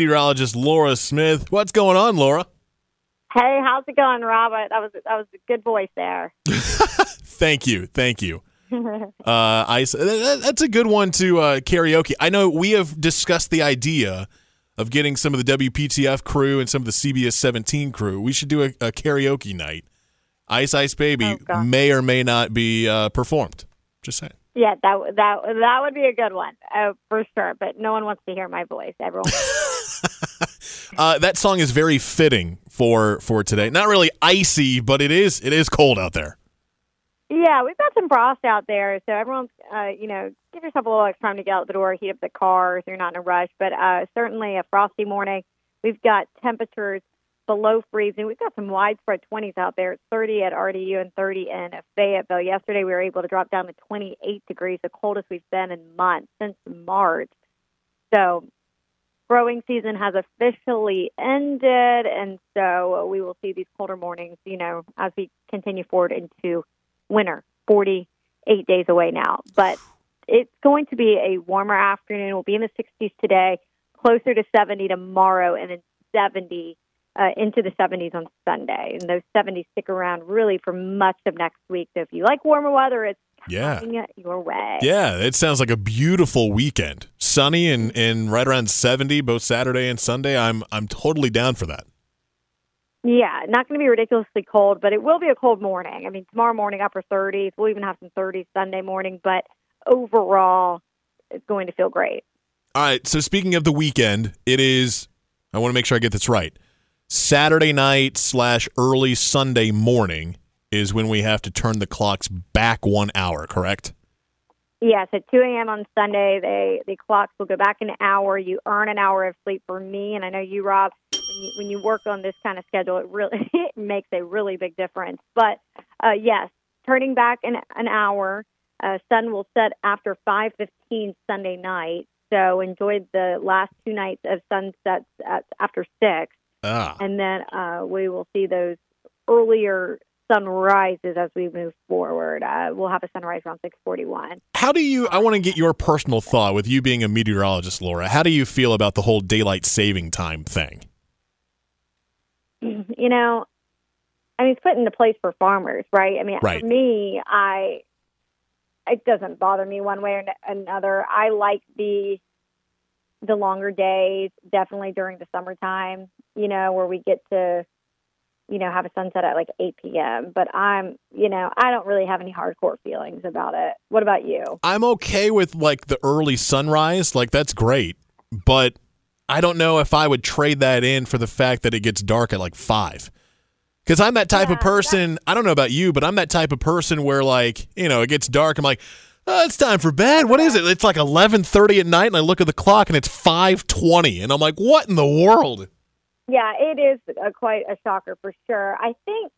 meteorologist Laura Smith. What's going on, Laura? Hey, how's it going, Robert? That was that was a good voice there. Thank you, thank you. Uh, I that's a good one to uh, karaoke. I know we have discussed the idea of getting some of the WPTF crew and some of the CBS 17 crew. We should do a, a karaoke night. Ice Ice Baby Oh, may or may not be uh, performed. Just saying. Yeah, that that that would be a good one uh, for sure. But no one wants to hear my voice. Everyone. Uh, that song is very fitting for for today. Not really icy, but it is it is cold out there. yeah, we've got some frost out there, so everyone's uh, you know give yourself a little extra time to get out the door, heat up the car if you're not in a rush. But uh, certainly a frosty morning. We've got temperatures below freezing. We've got some widespread 20s out there. It's 30 at RDU and 30 in Fayetteville. Yesterday we were able to drop down to 28 degrees, the coldest we've been in months since March. So growing season has officially ended, and so we will see these colder mornings, you know, as we continue forward into winter. 48 days away now. But it's going to be a warmer afternoon. We'll be in the 60s today, closer to 70 tomorrow, and then 70 uh, into the 70s on Sunday. And those 70s stick around really for much of next week. So if you like warmer weather, it's Yeah. coming your way. Yeah, it sounds like a beautiful weekend. Sunny and, and right around 70 both Saturday and Sunday. I'm I'm totally down for that. Yeah, not going to be ridiculously cold, but it will be a cold morning. I mean, tomorrow morning upper 30s. We'll even have some 30s Sunday morning, but overall, it's going to feel great. All right, so speaking of the weekend, it is I want to make sure I get this right. Saturday night slash early Sunday morning is when we have to turn the clocks back one hour, correct? Yes, at 2 a.m. on Sunday, they the clocks will go back an hour. You earn an hour of sleep for me, and I know you, Rob. When you, when you work on this kind of schedule, it really it makes a really big difference. But uh, yes, turning back an, an hour. Uh, sun will set after 5:15 Sunday night, so enjoy the last two nights of sunsets at, after six, Ah. and then uh, we will see those earlier sunrises as we move forward. Uh, we'll have a sunrise around 6:41. How do you I want to get your personal thought with you being a meteorologist, Laura. How do you feel about the whole daylight saving time thing? you know, I mean, it's put into place for farmers, right? I mean, Right. for me, I it doesn't bother me one way or another. I like the the longer days, definitely during the summertime. You know, where we get to, you know, have a sunset at like 8 p.m. But I'm, you know, I don't really have any hardcore feelings about it. What about you? I'm okay with like the early sunrise, like that's great, but I don't know if I would trade that in for the fact that it gets dark at like 5. Cuz I'm that type of person, I don't know about you, but I'm that type of person where like, you know, it gets dark, I'm like, oh, it's time for bed. What is it? It's like 11:30 at night and I look at the clock and it's 5:20 and I'm like, "What in the world?" Yeah, it is a, quite a shocker for sure. I think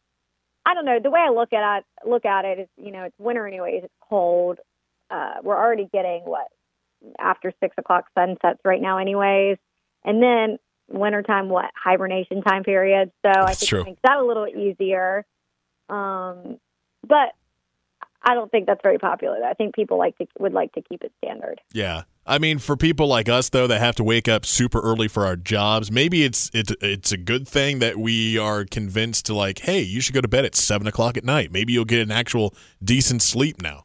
I don't know the way I look at it. Look at it is you know it's winter anyways. It's cold. Uh, we're already getting what after six o'clock sunsets right now anyways, and then wintertime what hibernation time period. So I think true. it makes that a little easier. Um, but I don't think that's very popular. I think people like to would like to keep it standard. Yeah. I mean, for people like us though that have to wake up super early for our jobs, maybe it's it's it's a good thing that we are convinced to like, hey, you should go to bed at seven o'clock at night. Maybe you'll get an actual decent sleep now.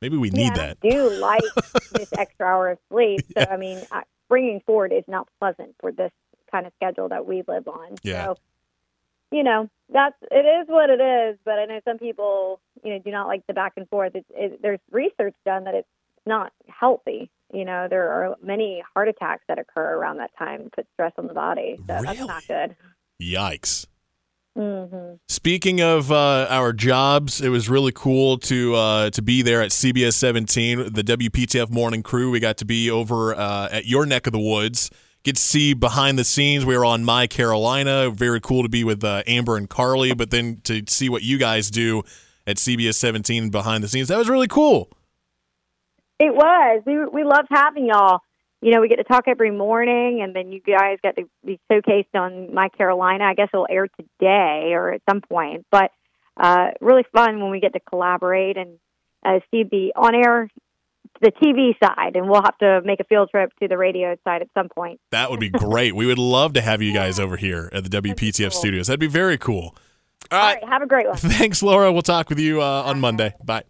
Maybe we need yeah, that. I do like this extra hour of sleep. So, I mean, bringing forward is not pleasant for this kind of schedule that we live on. Yeah. So, you know, that's it is what it is. But I know some people, you know, do not like the back and forth. It's it, there's research done that it's not healthy. You know, there are many heart attacks that occur around that time, put stress on the body. So that's not good. Yikes. hmm Speaking of uh, our jobs, it was really cool to uh, to be there at CBS 17, the WPTF morning crew. We got to be over uh, at your neck of the woods. Get to see behind the scenes. We were on My Carolina. Very cool to be with uh, Amber and Carly, but then to see what you guys do at CBS 17 behind the scenes. That was really cool. It was. We we loved having y'all. You know, we get to talk every morning, and then you guys get to be showcased on My Carolina. I guess it'll air today or at some point, but uh, really fun when we get to collaborate and uh, see the on-air the TV side, and we'll have to make a field trip to the radio side at some point. That would be great. we would love to have you guys over here at the WPTF cool. studios. That'd be very cool. All right, have a great one. Thanks, Laura. We'll talk with you uh, on Monday. Bye.